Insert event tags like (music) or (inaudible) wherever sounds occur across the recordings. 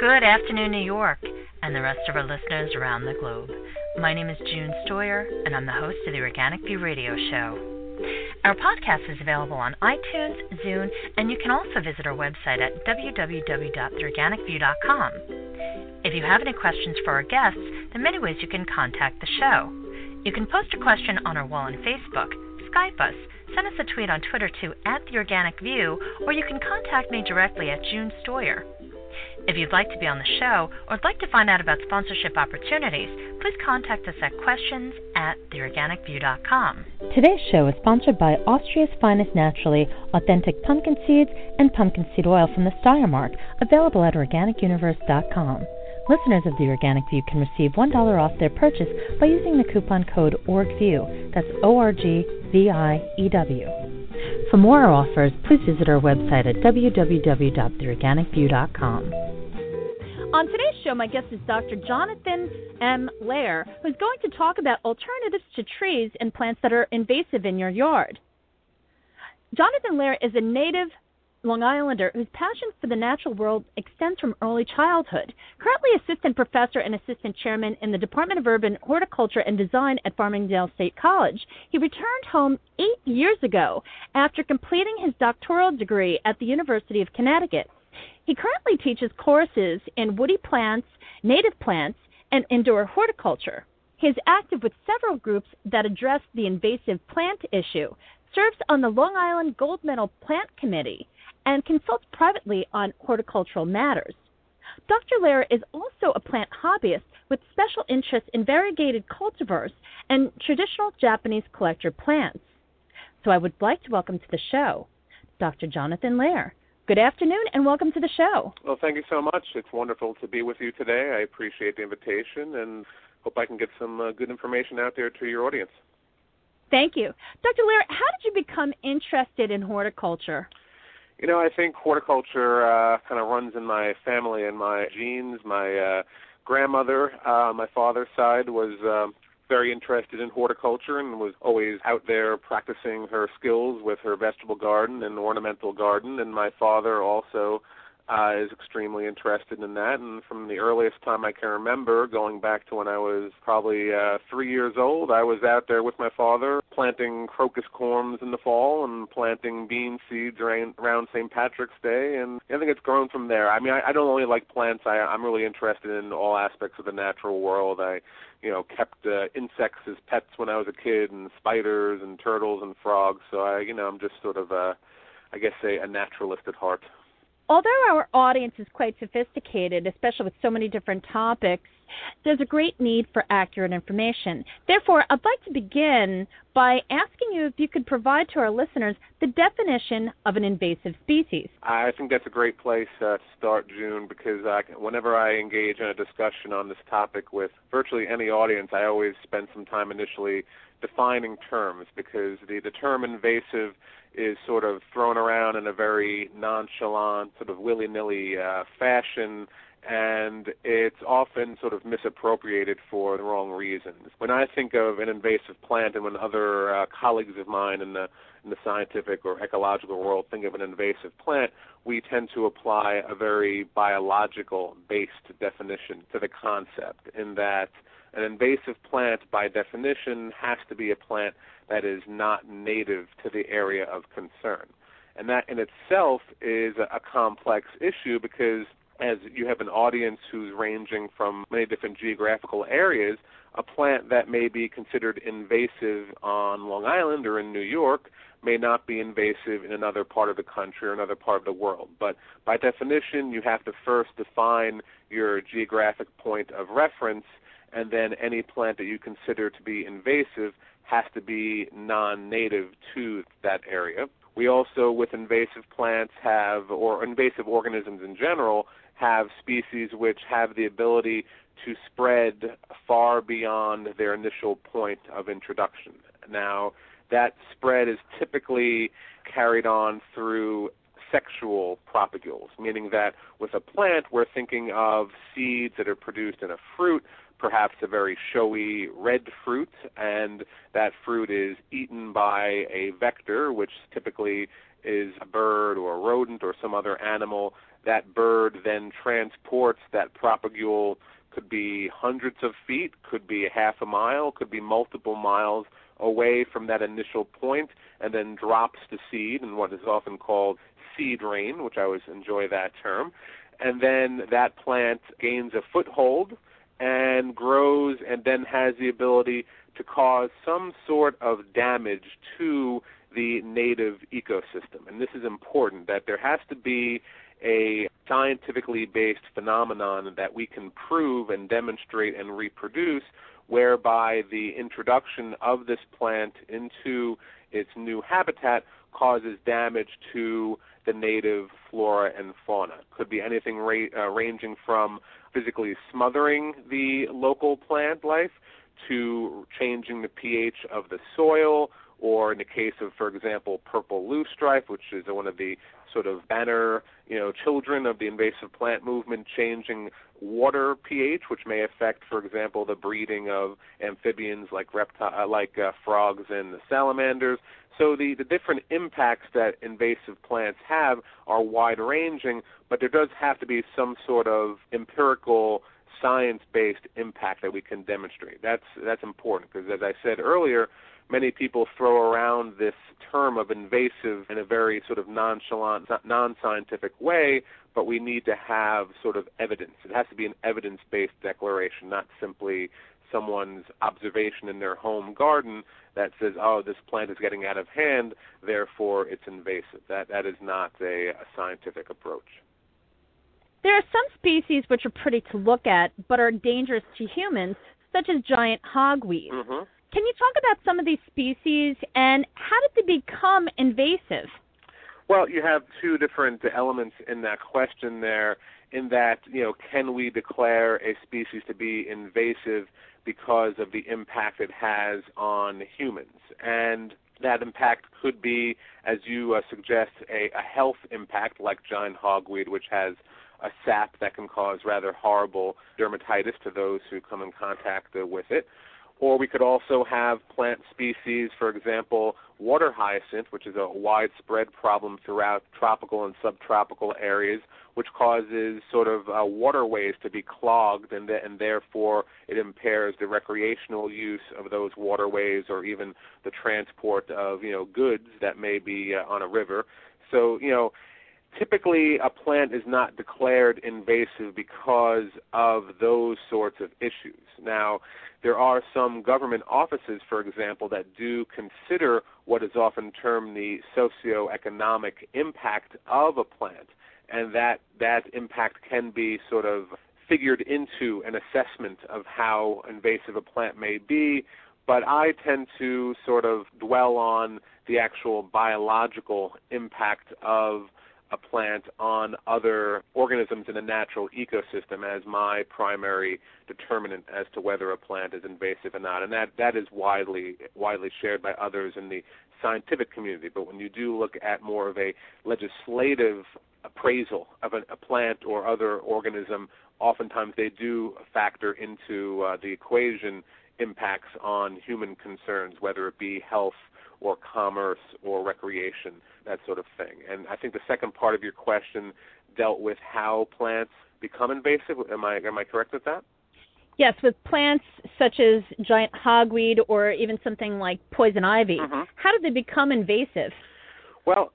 Good afternoon, New York, and the rest of our listeners around the globe. My name is June Stoyer, and I'm the host of the Organic View Radio Show. Our podcast is available on iTunes, Zune, and you can also visit our website at www.theorganicview.com. If you have any questions for our guests, there are many ways you can contact the show. You can post a question on our wall on Facebook, Skype us, send us a tweet on Twitter to at The Organic View, or you can contact me directly at June Stoyer. If you'd like to be on the show or like to find out about sponsorship opportunities, please contact us at questions at theorganicview.com. Today's show is sponsored by Austria's finest naturally authentic pumpkin seeds and pumpkin seed oil from the Steiermark, available at organicuniverse.com. Listeners of The Organic View can receive $1 off their purchase by using the coupon code ORGVIEW. That's O R G V I E W. For more offers, please visit our website at www.theorganicview.com. On today's show, my guest is Dr. Jonathan M. Lehrer, who's going to talk about alternatives to trees and plants that are invasive in your yard. Jonathan Lehrer is a native Long Islander whose passion for the natural world extends from early childhood. Currently assistant professor and assistant chairman in the Department of Urban Horticulture and Design at Farmingdale State College, he returned home eight years ago after completing his doctoral degree at the University of Connecticut. He currently teaches courses in woody plants, native plants, and indoor horticulture. He is active with several groups that address the invasive plant issue, serves on the Long Island Gold Medal Plant Committee, and consults privately on horticultural matters. Dr. Lehrer is also a plant hobbyist with special interest in variegated cultivars and traditional Japanese collector plants. So I would like to welcome to the show Dr. Jonathan Lehrer. Good afternoon and welcome to the show. Well, thank you so much. It's wonderful to be with you today. I appreciate the invitation and hope I can get some uh, good information out there to your audience. Thank you. Dr. Lehrer, how did you become interested in horticulture? You know, I think horticulture uh, kind of runs in my family and my genes. My uh, grandmother, uh, my father's side, was uh, very interested in horticulture and was always out there practicing her skills with her vegetable garden and ornamental garden. And my father also uh, is extremely interested in that. And from the earliest time I can remember, going back to when I was probably uh, three years old, I was out there with my father planting crocus corms in the fall and planting bean seeds around, St. Patrick's Day. And I think it's grown from there. I mean, I, I don't only like plants. I, I'm really interested in all aspects of the natural world. I you know, kept uh, insects as pets when I was a kid, and spiders and turtles and frogs. So I, you know, I'm just sort of a, I guess, a, a naturalist at heart although our audience is quite sophisticated, especially with so many different topics, there's a great need for accurate information. Therefore, I'd like to begin by asking you if you could provide to our listeners the definition of an invasive species. I think that's a great place uh, to start, June, because uh, whenever I engage in a discussion on this topic with virtually any audience, I always spend some time initially defining terms because the, the term invasive is sort of thrown around in a very nonchalant, sort of willy-nilly uh, fashion, and it's often sort of misappropriated for the wrong reasons. When I think of an invasive plant, and when other uh, colleagues of mine in the in the scientific or ecological world think of an invasive plant, we tend to apply a very biological based definition to the concept in that an invasive plant by definition has to be a plant that is not native to the area of concern. And that in itself is a, complex issue because as you have an audience who's ranging from many different geographical areas, a plant that may be considered invasive on Long Island or in New York may not be invasive in another part of the country or another part of the world. But by definition, you have to first define your geographic point of reference, and then any plant that you consider to be invasive has to be non-native to that area. We also, with invasive plants, have, or invasive organisms in general, have species which have the ability to spread far beyond their initial point of introduction. Now, that spread is typically carried on through sexual propagules, meaning that with a plant, we're thinking of seeds that are produced in a fruit perhaps a very showy red fruit, and that fruit is eaten by a vector, which typically is a bird or a rodent or some other animal that bird then transports that propagule could be hundreds of feet, could be a half a mile, could be multiple miles away from that initial point, and then drops the seed in what is often called seed rain, which I always enjoy that term. And then that plant gains a foothold and grows and then has the ability to cause some sort of damage to the native ecosystem. And this is important that there has to be a scientifically based phenomenon that we can prove and demonstrate and reproduce, whereby the introduction of this plant into its new habitat causes damage to the native flora and fauna. Could be anything ra- uh, ranging from physically smothering the local plant life to changing the pH of the soil, or in the case of, for example, purple loosestrife, which is one of the sort of banner, you know, children of the invasive plant movement, changing water pH, which may affect, for example, the breeding of amphibians like reptile, uh, like uh, frogs and salamanders. So the, the different impacts that invasive plants have are wide ranging, but there does have to be some sort of empirical science-based impact that we can demonstrate. That's that's important because, as I said earlier, many people throw around this term of invasive in a very sort of nonchalant, non-scientific way, but we need to have sort of evidence. It has to be an evidence-based declaration, not simply someone's observation in their home garden that says, "Oh, this plant is getting out of hand, therefore it's invasive." That that is not a, a scientific approach. There are some species which are pretty to look at but are dangerous to humans, such as giant hogweed. Mm-hmm. Can you talk about some of these species and how did they become invasive? Well, you have two different elements in that question there. In that, you know, can we declare a species to be invasive because of the impact it has on humans? And that impact could be, as you uh, suggest, a, a health impact like giant hogweed, which has a sap that can cause rather horrible dermatitis to those who come in contact uh, with it. Or we could also have plant species, for example, water hyacinth, which is a widespread problem throughout tropical and subtropical areas, which causes sort of uh, waterways to be clogged, and, th- and therefore it impairs the recreational use of those waterways, or even the transport of you know goods that may be uh, on a river. So you know typically a plant is not declared invasive because of those sorts of issues. Now, there are some government offices, for example, that do consider what is often termed the socioeconomic impact of a plant, and that that impact can be sort of figured into an assessment of how invasive a plant may be. But I tend to sort of dwell on the actual biological impact of a plant on other organisms in a natural ecosystem as my primary determinant as to whether a plant is invasive or not, and that that is widely widely shared by others in the scientific community. But when you do look at more of a legislative appraisal of a, a plant or other organism, oftentimes they do factor into uh, the equation impacts on human concerns, whether it be health or commerce or recreation, that sort of thing. And I think the second part of your question dealt with how plants become invasive. Am I am I correct with that? Yes, with plants such as giant hogweed or even something like poison ivy. Mm-hmm. How do they become invasive? Well,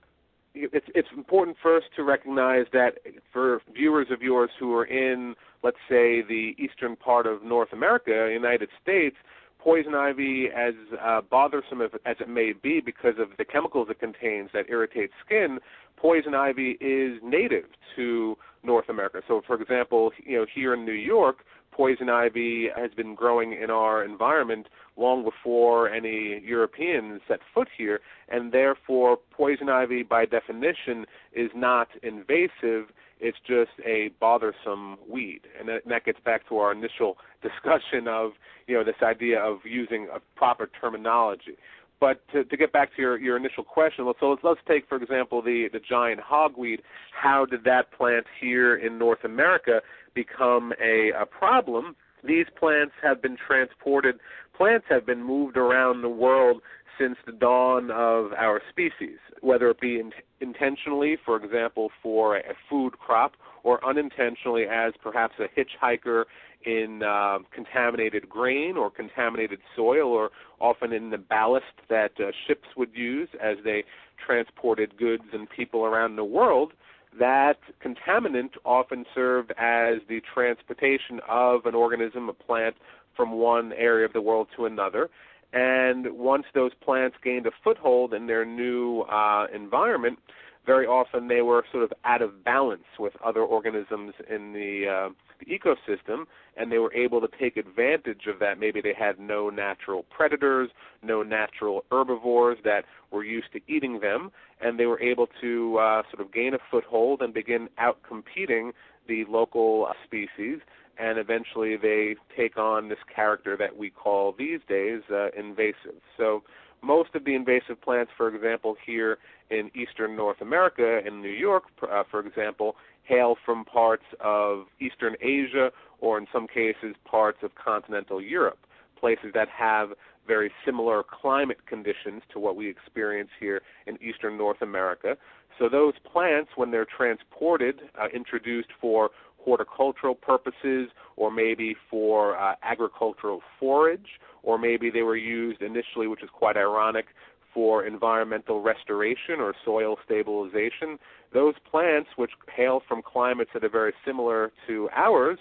it's it's important first to recognize that for viewers of yours who are in, let's say, the eastern part of North America, United States, poison ivy, as uh, bothersome as it may be because of the chemicals it contains that irritate skin, poison ivy is native to North America. So, for example, you know, here in New York, poison ivy has been growing in our environment long before any Europeans set foot here, and therefore poison ivy, by definition, is not invasive. It's just a bothersome weed, and that, and that gets back to our initial (laughs) discussion of you know this idea of using a proper terminology. But to, to get back to your, your initial question, so let's, let's take for example the the giant hogweed. How did that plant here in North America become a, a problem? These plants have been transported. Plants have been moved around the world since the dawn of our species, whether it be in, intentionally, for example, for a, food crop, or unintentionally as perhaps a hitchhiker in uh, contaminated grain or contaminated soil, or often in the ballast that uh, ships would use as they transported goods and people around the world. That contaminant often served as the transportation of an organism, a plant, from one area of the world to another. And once those plants gained a foothold in their new uh, environment, very often they were sort of out of balance with other organisms in the, uh, the ecosystem, and they were able to take advantage of that. Maybe they had no natural predators, no natural herbivores that were used to eating them, and they were able to uh, sort of gain a foothold and begin out competing the local uh, species and eventually they take on this character that we call these days uh, invasive. So most of the invasive plants, for example, here in eastern North America, in New York, uh, for example, hail from parts of eastern Asia or in some cases parts of continental Europe, places that have very similar climate conditions to what we experience here in eastern North America. So those plants, when they're transported, uh, introduced for horticultural purposes or maybe for uh, agricultural forage, or maybe they were used initially, which is quite ironic, for environmental restoration or soil stabilization. Those plants, which hail from climates that are very similar to ours,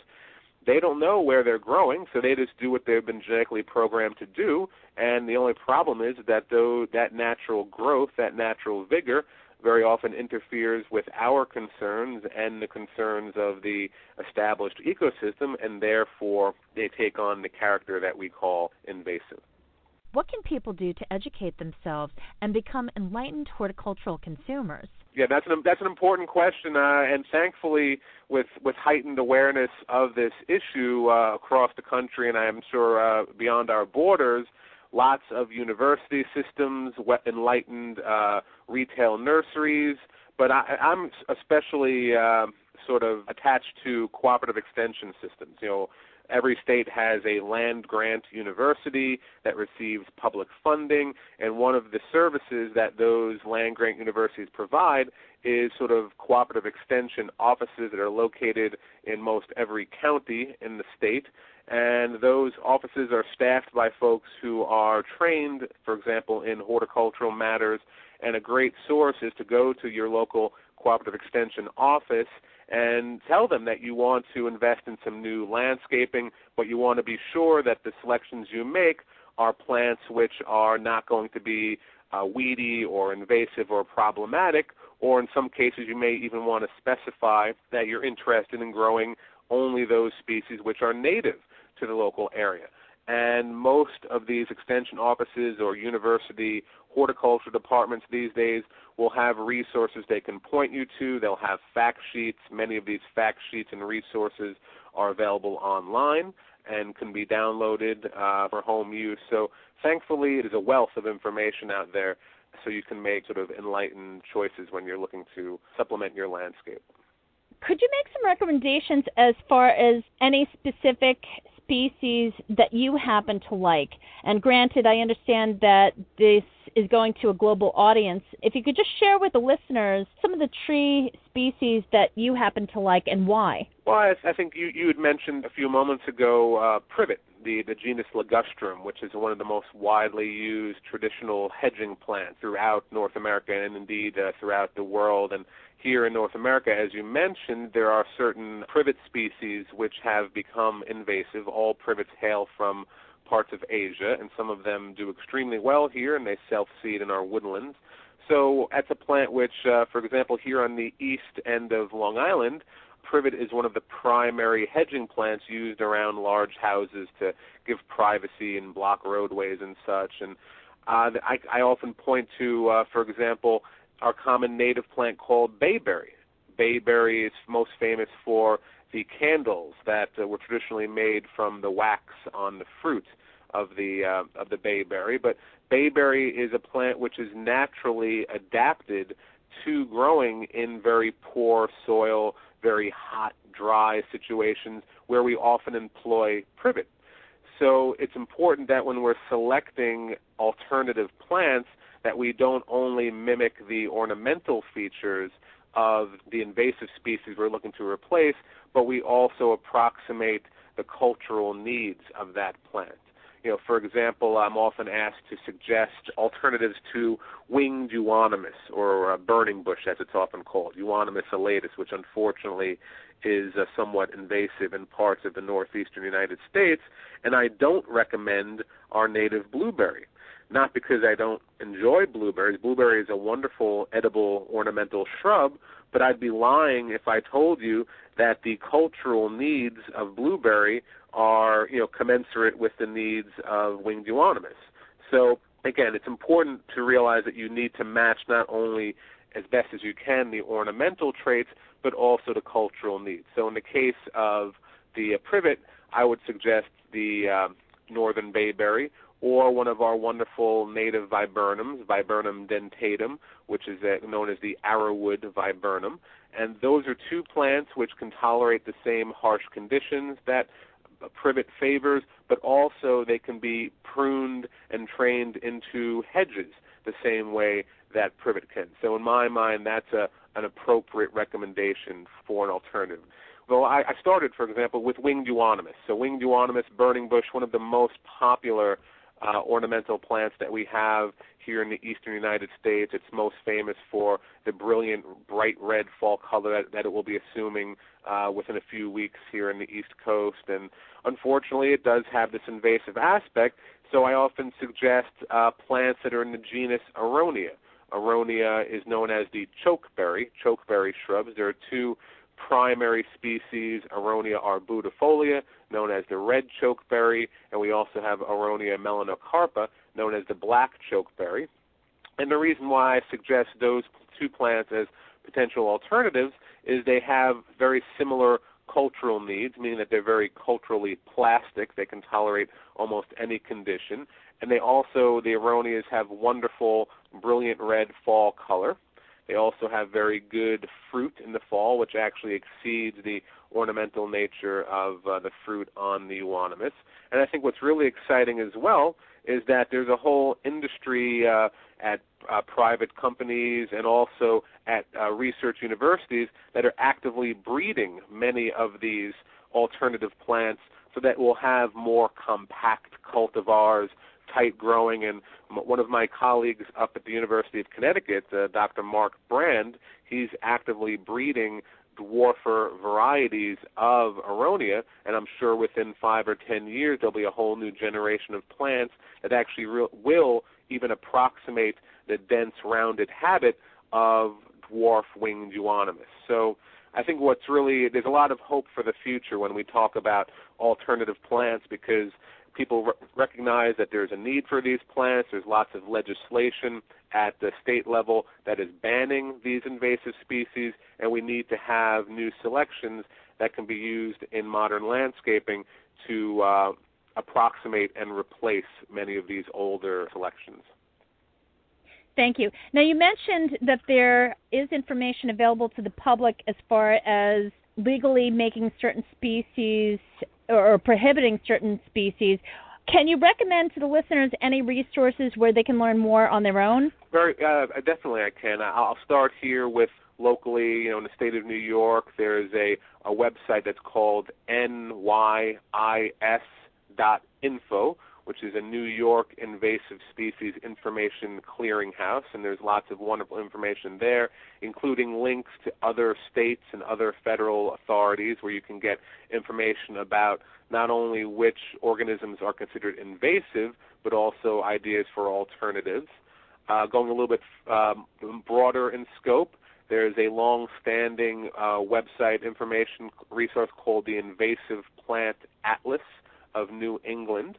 they don't know where they're growing, so they just do what they've been genetically programmed to do. And the only problem is that though that natural growth, that natural vigor, very often interferes with our concerns and the concerns of the established ecosystem, and therefore they take on the character that we call invasive. What can people do to educate themselves and become enlightened horticultural consumers? Yeah, that's an that's an important question, uh, and thankfully, with with heightened awareness of this issue uh, across the country, and I am sure uh, beyond our borders, lots of university systems, enlightened uh, retail nurseries, but I, I'm especially uh, sort of attached to cooperative extension systems. You know, every state has a land grant university that receives public funding, and one of the services that those land grant universities provide is sort of cooperative extension offices that are located in most every county in the state and those offices are staffed by folks who are trained, for example, in horticultural matters. And a great source is to go to your local cooperative extension office and tell them that you want to invest in some new landscaping, but you want to be sure that the selections you make are plants which are not going to be uh, weedy or invasive or problematic, or in some cases you may even want to specify that you're interested in growing only those species which are native to the local area. And most of these extension offices or university horticulture departments these days will have resources they can point you to. They'll have fact sheets. Many of these fact sheets and resources are available online and can be downloaded uh, for home use. So thankfully, it is a wealth of information out there so you can make sort of enlightened choices when you're looking to supplement your landscape. Could you make some recommendations as far as any specific species that you happen to like? And granted, I understand that this is going to a global audience. If you could just share with the listeners some of the tree species that you happen to like and why. Well, I, think you, you had mentioned a few moments ago uh, privet, the, the genus Ligustrum, which is one of the most widely used traditional hedging plants throughout North America and indeed uh, throughout the world. And here in North America, as you mentioned, there are certain privet species which have become invasive. All privets hail from parts of Asia, and some of them do extremely well here, and they self-seed in our woodlands. So that's a plant which, uh, for example, here on the east end of Long Island, privet is one of the primary hedging plants used around large houses to give privacy and block roadways and such. And uh, I, I often point to, uh, for example, our common native plant called bayberry. Bayberry is most famous for the candles that uh, were traditionally made from the wax on the fruit of the uh, of the bayberry. But bayberry is a plant which is naturally adapted to growing in very poor soil, very hot, dry situations where we often employ privet. so it's important that when we're selecting alternative plants that we don't only mimic the ornamental features of the invasive species we're looking to replace, but we also approximate the cultural needs of that plant. You know, for example, I'm often asked to suggest alternatives to winged euonymus or burning bush, as it's often called, euonymus alatus, which unfortunately is uh, somewhat invasive in parts of the northeastern United States. And I don't recommend our native blueberry. Not because I don't enjoy blueberries. Blueberry is a wonderful edible ornamental shrub, but I'd be lying if I told you that the cultural needs of blueberry are, you know, commensurate with the needs of winged euonymus. So again, it's important to realize that you need to match not only as best as you can the ornamental traits, but also the cultural needs. So in the case of the uh, privet, I would suggest the uh, northern bayberry or one of our wonderful native viburnums, Viburnum dentatum, which is uh, known as the arrowwood viburnum. And those are two plants which can tolerate the same harsh conditions that Uh, privet favors, but also they can be pruned and trained into hedges the same way that privet can. So in my mind, that's a, an appropriate recommendation for an alternative. Well, I, I started, for example, with winged euonymus. So winged euonymus, burning bush, one of the most popular uh, ornamental plants that we have here in the eastern United States. It's most famous for the brilliant bright red fall color that, that it will be assuming uh, within a few weeks here in the East Coast. And unfortunately, it does have this invasive aspect. So I often suggest uh, plants that are in the genus Aronia. Aronia is known as the chokeberry, chokeberry shrubs. There are two primary species, Aronia arbutifolia, known as the red chokeberry, and we also have Aronia melanocarpa, known as the black chokeberry. And the reason why I suggest those two plants as potential alternatives is they have very similar cultural needs, meaning that they're very culturally plastic. They can tolerate almost any condition. And they also, the Aronias have wonderful, brilliant red fall color. They also have very good fruit in the fall, which actually exceeds the ornamental nature of uh, the fruit on the euonymus. And I think what's really exciting as well is that there's a whole industry uh, at uh, private companies and also at uh, research universities that are actively breeding many of these alternative plants so that we'll have more compact cultivars tight growing. And one of my colleagues up at the University of Connecticut, uh, Dr. Mark Brand, he's actively breeding dwarfer varieties of aronia, and I'm sure within five or ten years there'll be a whole new generation of plants that actually re- will even approximate the dense, rounded habit of dwarf winged euonymus. So I think what's really there's a lot of hope for the future when we talk about alternative plants because people recognize that there's a need for these plants. There's lots of legislation at the state level that is banning these invasive species, and we need to have new selections that can be used in modern landscaping to uh, approximate and replace many of these older selections. Thank you. Now, you mentioned that there is information available to the public as far as legally making certain species or prohibiting certain species. Can you recommend to the listeners any resources where they can learn more on their own? Very uh, definitely, I can. I'll start here with locally, you know, in the state of New York. There's a a website that's called nyis.info, which is a New York invasive species information clearinghouse, and there's lots of wonderful information there, including links to other states and other federal authorities where you can get information about not only which organisms are considered invasive, but also ideas for alternatives. Uh, going a little bit um, broader in scope, there's a long-standing uh, website information resource called the Invasive Plant Atlas of New England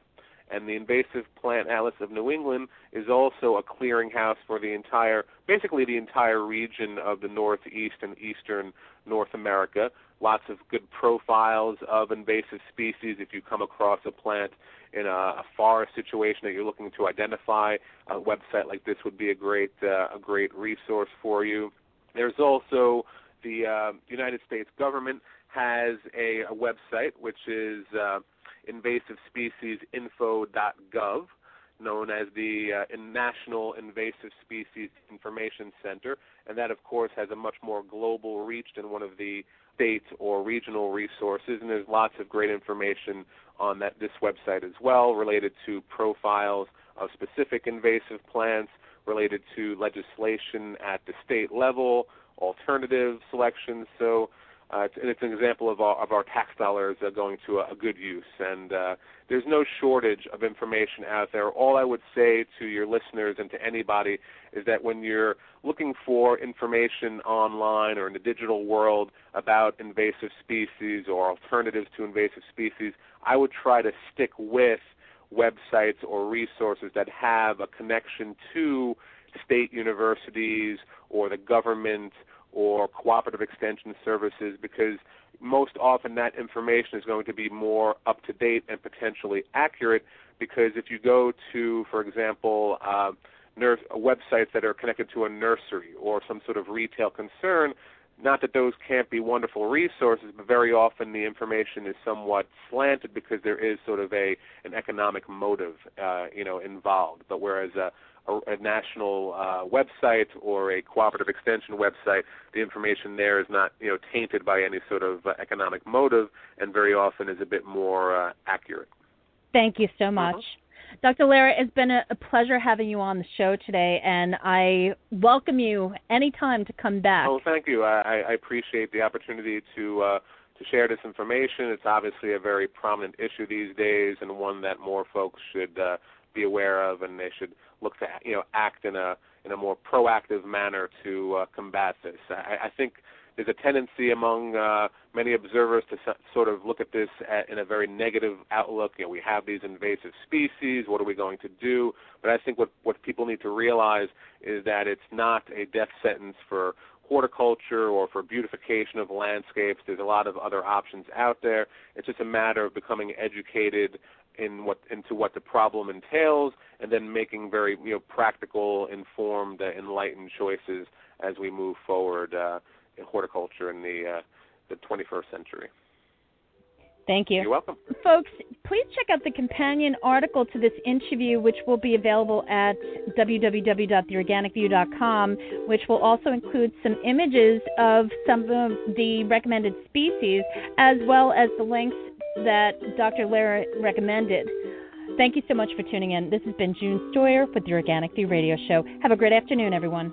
and the Invasive Plant Atlas of New England is also a clearinghouse for the entire, basically the entire region of the Northeast and Eastern North America. Lots of good profiles of invasive species. If you come across a plant in a, a forest situation that you're looking to identify, a website like this would be a great, uh, a great resource for you. There's also the uh, United States government has a, a website which is uh, invasivespeciesinfo.gov, known as the uh, National Invasive Species Information Center, and that, of course, has a much more global reach than one of the state or regional resources. And there's lots of great information on that this website as well, related to profiles of specific invasive plants, related to legislation at the state level, alternative selections. So uh, it's, it's, an example of our, of our tax dollars uh, going to a, a, good use. And uh, there's no shortage of information out there. All I would say to your listeners and to anybody is that when you're looking for information online or in the digital world about invasive species or alternatives to invasive species, I would try to stick with websites or resources that have a connection to state universities or the government or cooperative extension services because most often that information is going to be more up to date and potentially accurate because if you go to, for example, uh, nurse, uh, websites that are connected to a nursery or some sort of retail concern, not that those can't be wonderful resources, but very often the information is somewhat slanted because there is sort of a an economic motive, uh, you know, involved. But whereas a, a, a national uh, website or a cooperative extension website, the information there is not you know tainted by any sort of uh, economic motive, and very often is a bit more uh, accurate. Thank you so much. Mm-hmm. Dr. Lehrer, it's been a, a, pleasure having you on the show today, and I welcome you anytime to come back. Oh, thank you. I, I appreciate the opportunity to uh, to share this information. It's obviously a very prominent issue these days, and one that more folks should uh, be aware of, and they should look to you know act in a in a more proactive manner to uh, combat this. I, I think there's a tendency among uh, many observers to sort of look at this at, in a very negative outlook. You know, we have these invasive species. What are we going to do? But I think what what people need to realize is that it's not a death sentence for horticulture or for beautification of landscapes. There's a lot of other options out there. It's just a matter of becoming educated in what into what the problem entails, and then making very you know practical, informed, uh, enlightened choices as we move forward uh, in horticulture in the uh, the 21st century. Thank you. You're welcome. Folks, please check out the companion article to this interview, which will be available at www.theorganicview.com, which will also include some images of some of the recommended species, as well as the links that Dr. Lehrer recommended. Thank you so much for tuning in. This has been June Stoyer with the Organic View Radio Show. Have a great afternoon, everyone.